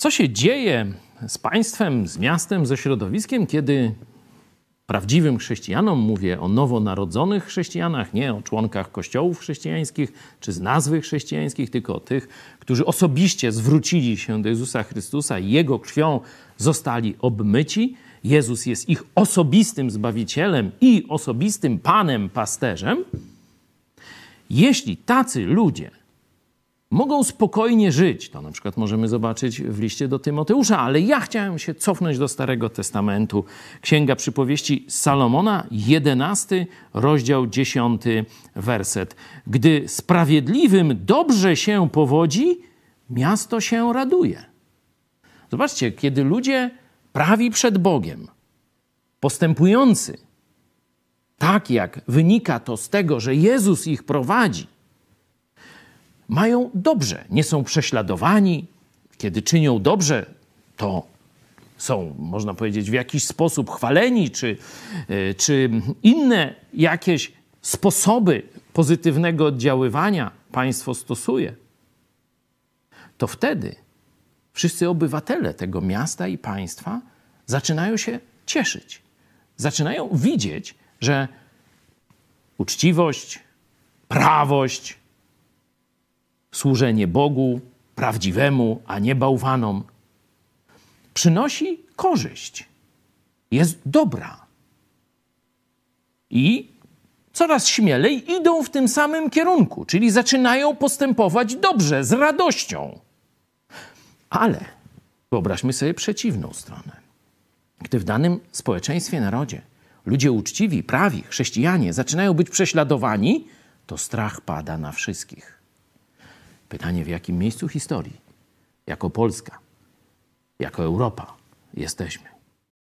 Co się dzieje z państwem, z miastem, ze środowiskiem, kiedy prawdziwym chrześcijanom, mówię o nowonarodzonych chrześcijanach, nie o członkach kościołów chrześcijańskich czy z nazwy chrześcijańskich, tylko o tych, którzy osobiście zwrócili się do Jezusa Chrystusa i Jego krwią zostali obmyci. Jezus jest ich osobistym Zbawicielem i osobistym Panem, pasterzem. Jeśli tacy ludzie mogą spokojnie żyć. To na przykład możemy zobaczyć w liście do Tymoteusza, ale ja chciałem się cofnąć do Starego Testamentu. Księga Przypowieści Salomona, 11 rozdział 10 werset. Gdy sprawiedliwym dobrze się powodzi, miasto się raduje. Zobaczcie, kiedy ludzie prawi przed Bogiem, postępujący tak, jak wynika to z tego, że Jezus ich prowadzi, mają dobrze, nie są prześladowani. Kiedy czynią dobrze, to są, można powiedzieć, w jakiś sposób chwaleni, czy, e, czy inne jakieś sposoby pozytywnego oddziaływania państwo stosuje, to wtedy wszyscy obywatele tego miasta i państwa zaczynają się cieszyć. Zaczynają widzieć, że uczciwość, prawość, służenie Bogu prawdziwemu, a nie bałwanom, przynosi korzyść, jest dobra. I coraz śmielej idą w tym samym kierunku, czyli zaczynają postępować dobrze, z radością. Ale wyobraźmy sobie przeciwną stronę. Gdy w danym społeczeństwie, narodzie ludzie uczciwi, prawi, chrześcijanie zaczynają być prześladowani, to strach pada na wszystkich. Pytanie, w jakim miejscu historii, jako Polska, jako Europa. Jesteśmy.